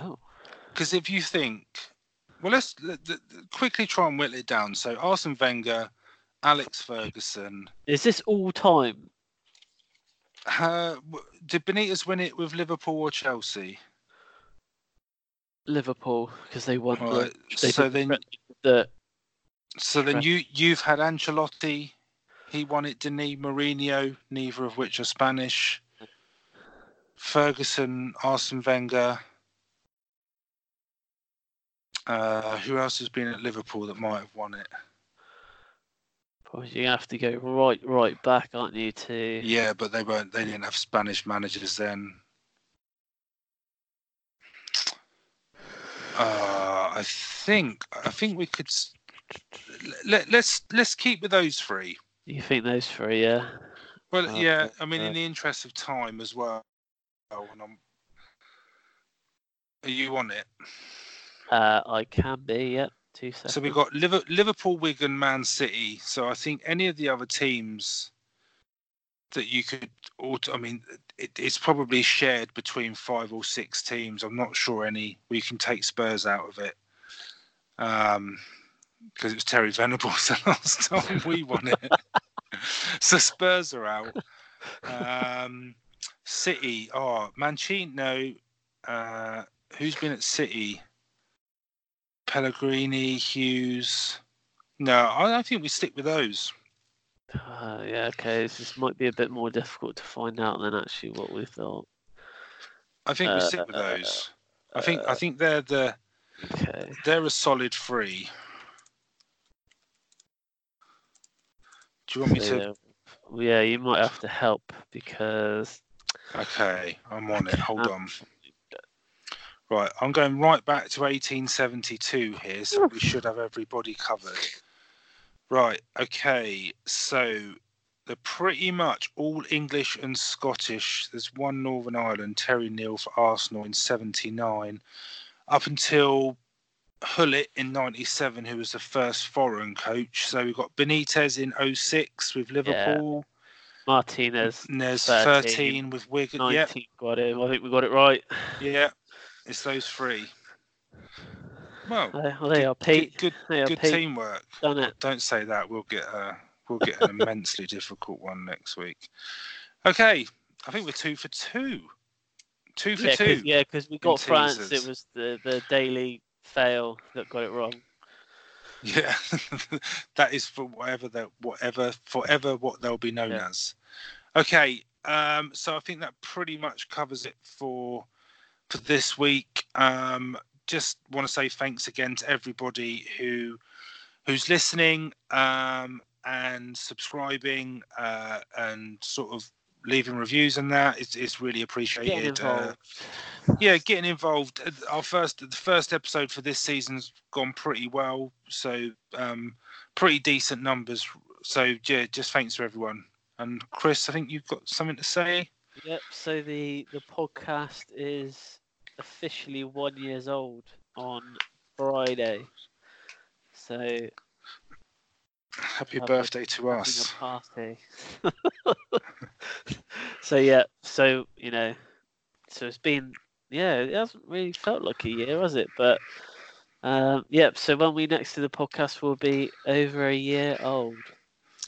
Oh, because if you think, well, let's let- let- quickly try and whittle it down. So Arsene Wenger, Alex Ferguson. is this all time? Uh, did Benitez win it with Liverpool or Chelsea? Liverpool because they won All the. They So then, the so then you you've had Ancelotti. He won it. Denis Mourinho, neither of which are Spanish. Ferguson, Arsene Wenger. Uh, who else has been at Liverpool that might have won it? Probably you have to go right, right back, aren't you? To Yeah, but they weren't. They didn't have Spanish managers then. Uh, I think. I think we could. Let, let's let's keep with those three. You think those three? Yeah. Well, Okay, yeah. I mean, in the interest of time as well. And I'm, are you on it? Uh, I can be. Yep. Two seconds. So we've got Liver- Liverpool, Wigan, Man City. So I think any of the other teams that you could, auto, I mean, it, it's probably shared between five or six teams. I'm not sure any. We can take Spurs out of it. Um, because it was Terry Venables the last time we won it. so Spurs are out. Um, City, oh, Mancini, no. Uh, who's been at City? Pellegrini, Hughes. No, I, think we stick with those. Uh, yeah. Okay. This, might be a bit more difficult to find out than actually what we thought. I think we stick with Uh, those. I think I think they're the Okay. they're a solid three. Do you want me to? yeah, yeah, you might have to help because Okay, I'm on it. Hold Um, on. Right, I'm going right back to 1872 here, so we should have everybody covered. Right, okay, so they're pretty much all English and Scottish. There's one Northern Ireland, Terry Neill for Arsenal in 79, up until Gullit in 97, who was the first foreign coach. So we've got Benitez in 06 with Liverpool. Martinez And there's 13, 13 with Wigan. nineteen Yep, got it. I think we got it right. yeah, it's those three. Well, Uh, well, they are Pete. good, good, good Pete. teamwork. Done it. Don't say that. We'll get a we'll get an immensely difficult one next week. Okay, I think we're two for two. Two for Yeah, two. cause, yeah, because we got France. teasers. It was the the daily fail that got it wrong. Yeah, that is for whatever that whatever forever what they'll be known Yeah. as. Okay, um, so I think that pretty much covers it for for this week. Um, just want to say thanks again to everybody who who's listening um, and subscribing uh, and sort of leaving reviews and that is, is really appreciated. Uh, yeah, getting involved. Uh, our first the first episode for this season's gone pretty well, so um, pretty decent numbers. So yeah, just thanks to everyone. And Chris, I think you've got something to say. Yep. So the the podcast is officially one years old on Friday. So happy birthday to us. party. so yeah, so you know, so it's been yeah, it hasn't really felt like a year, has it? But um, yep. So when we next do the podcast, will be over a year old.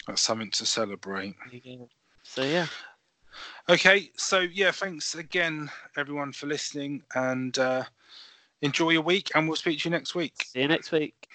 That's something to celebrate. So yeah. Okay, so yeah, thanks again, everyone, for listening, and uh, enjoy your week, and we'll speak to you next week. See you next week.